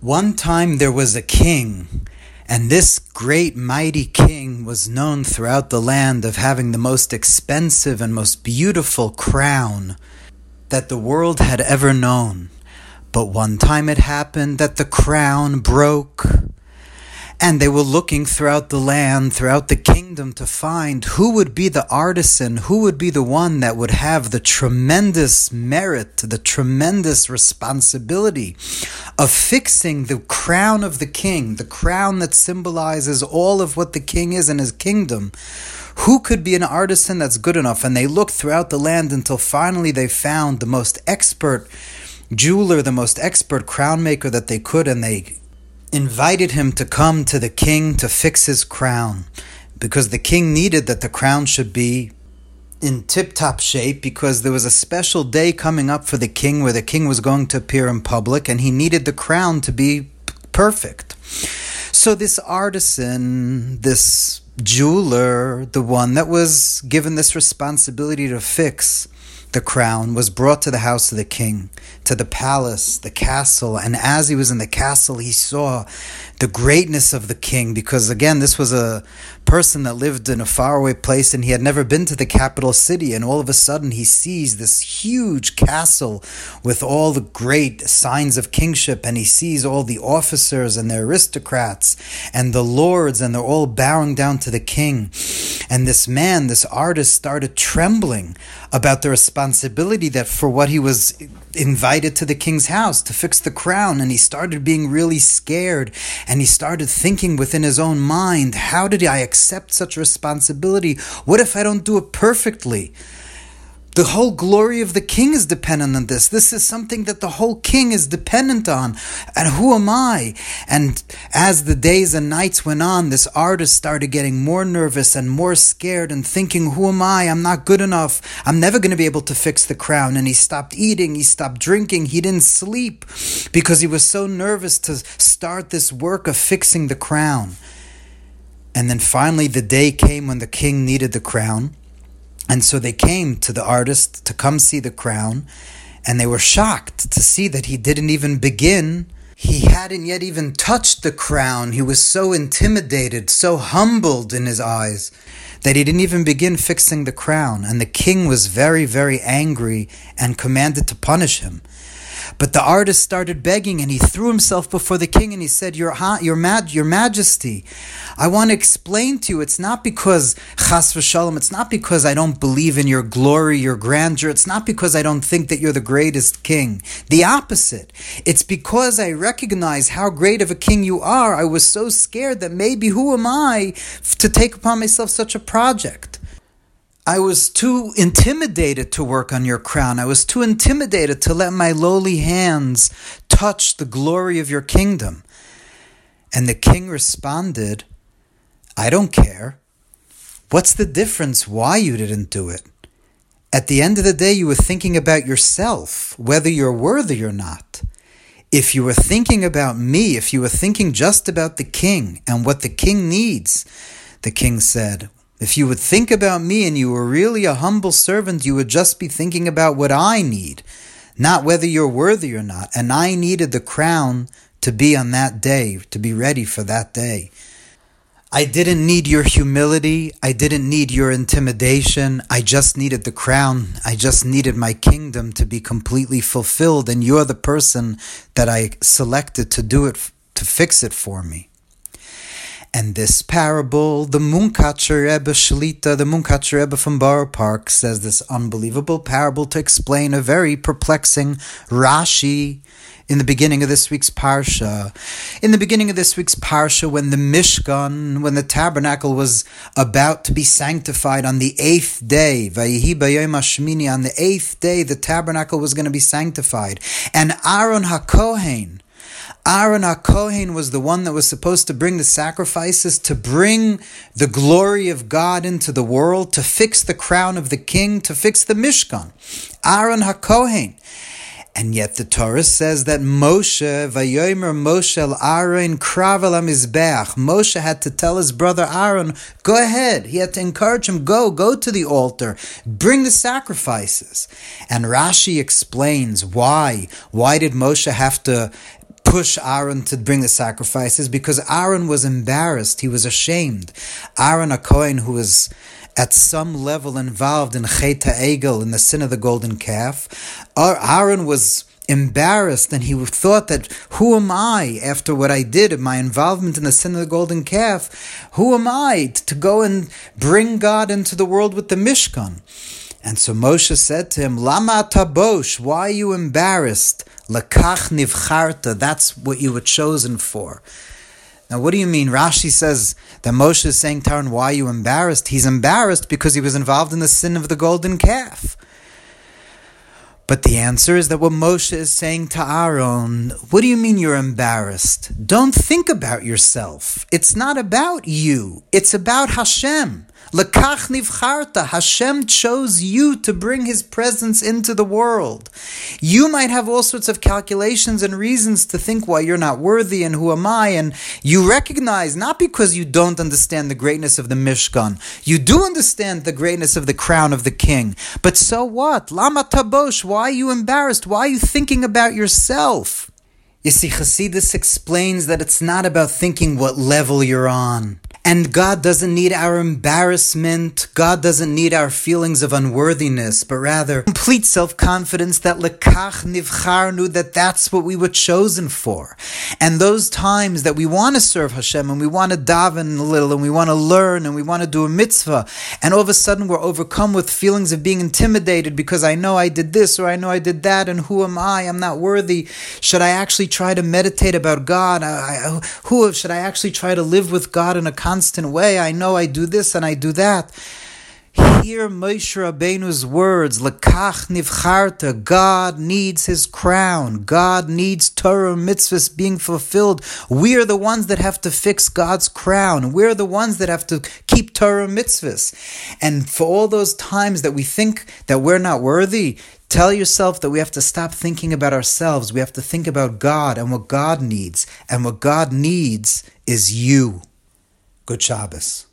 One time there was a king, and this great mighty king was known throughout the land of having the most expensive and most beautiful crown that the world had ever known. But one time it happened that the crown broke and they were looking throughout the land, throughout the kingdom, to find who would be the artisan, who would be the one that would have the tremendous merit, the tremendous responsibility of fixing the crown of the king, the crown that symbolizes all of what the king is in his kingdom. Who could be an artisan that's good enough? And they looked throughout the land until finally they found the most expert jeweler, the most expert crown maker that they could, and they invited him to come to the king to fix his crown because the king needed that the crown should be in tip top shape because there was a special day coming up for the king where the king was going to appear in public and he needed the crown to be perfect. So, this artisan, this jeweler, the one that was given this responsibility to fix the crown, was brought to the house of the king, to the palace, the castle, and as he was in the castle, he saw the greatness of the king because again this was a person that lived in a faraway place and he had never been to the capital city and all of a sudden he sees this huge castle with all the great signs of kingship and he sees all the officers and the aristocrats and the lords and they're all bowing down to the king. And this man this artist started trembling about the responsibility that for what he was invited to the king's house to fix the crown and he started being really scared and he started thinking within his own mind how did i accept such responsibility? What if i don't do it perfectly the whole glory of the king is dependent on this. This is something that the whole king is dependent on. And who am I? And as the days and nights went on, this artist started getting more nervous and more scared and thinking, Who am I? I'm not good enough. I'm never going to be able to fix the crown. And he stopped eating, he stopped drinking, he didn't sleep because he was so nervous to start this work of fixing the crown. And then finally, the day came when the king needed the crown. And so they came to the artist to come see the crown, and they were shocked to see that he didn't even begin. He hadn't yet even touched the crown. He was so intimidated, so humbled in his eyes, that he didn't even begin fixing the crown. And the king was very, very angry and commanded to punish him. But the artist started begging and he threw himself before the king and he said, Your, your, mad, your majesty, I want to explain to you, it's not because, chas v'shalom, it's not because I don't believe in your glory, your grandeur, it's not because I don't think that you're the greatest king. The opposite. It's because I recognize how great of a king you are. I was so scared that maybe who am I to take upon myself such a project? I was too intimidated to work on your crown. I was too intimidated to let my lowly hands touch the glory of your kingdom. And the king responded, I don't care. What's the difference why you didn't do it? At the end of the day, you were thinking about yourself, whether you're worthy or not. If you were thinking about me, if you were thinking just about the king and what the king needs, the king said, if you would think about me and you were really a humble servant, you would just be thinking about what I need, not whether you're worthy or not. And I needed the crown to be on that day, to be ready for that day. I didn't need your humility. I didn't need your intimidation. I just needed the crown. I just needed my kingdom to be completely fulfilled. And you're the person that I selected to do it, to fix it for me. And this parable, the Munkacher Rebbe Shlita, the Munkacher Rebbe from Borough Park, says this unbelievable parable to explain a very perplexing Rashi in the beginning of this week's Parsha. In the beginning of this week's Parsha, when the Mishkan, when the tabernacle was about to be sanctified on the eighth day, on the eighth day, the tabernacle was going to be sanctified. And Aaron HaKohen, Aaron HaKohen was the one that was supposed to bring the sacrifices, to bring the glory of God into the world, to fix the crown of the king, to fix the Mishkan. Aaron HaKohen. And yet the Torah says that Moshe, Vayomer Moshe Aaron Kravel Mizbeach. Moshe had to tell his brother Aaron, go ahead. He had to encourage him, go, go to the altar, bring the sacrifices. And Rashi explains why. Why did Moshe have to push Aaron to bring the sacrifices because Aaron was embarrassed. He was ashamed. Aaron, a Kohen who was at some level involved in Chet Egel, in the sin of the golden calf, uh, Aaron was embarrassed and he thought that who am I after what I did my involvement in the sin of the golden calf who am I to go and bring God into the world with the Mishkan and so Moshe said to him Lama tabosh why are you embarrassed Lekach nivcharta that's what you were chosen for now, what do you mean? Rashi says that Moshe is saying to Aaron, why are you embarrassed? He's embarrassed because he was involved in the sin of the golden calf. But the answer is that what Moshe is saying to Aaron, what do you mean you're embarrassed? Don't think about yourself. It's not about you. It's about Hashem. Lekach nivcharta. Hashem chose you to bring His presence into the world. You might have all sorts of calculations and reasons to think why you're not worthy and who am I, and you recognize not because you don't understand the greatness of the Mishkan. You do understand the greatness of the crown of the king. But so what? Lama tabosh. Why are you embarrassed? Why are you thinking about yourself? You see, Chassidus explains that it's not about thinking what level you're on. And God doesn't need our embarrassment. God doesn't need our feelings of unworthiness, but rather complete self-confidence that lekach nivcharnu, that that's what we were chosen for. And those times that we want to serve Hashem and we want to daven a little and we want to learn and we want to do a mitzvah, and all of a sudden we're overcome with feelings of being intimidated because I know I did this or I know I did that and who am I? I'm not worthy. Should I actually try to meditate about God? I, I, who should I actually try to live with God in a constant way. I know I do this and I do that. Hear Moshe Rabbeinu's words, Lekach nivcharta, God needs his crown. God needs Torah mitzvahs being fulfilled. We're the ones that have to fix God's crown. We're the ones that have to keep Torah mitzvahs. And for all those times that we think that we're not worthy, Tell yourself that we have to stop thinking about ourselves. We have to think about God and what God needs. And what God needs is you. Good Shabbos.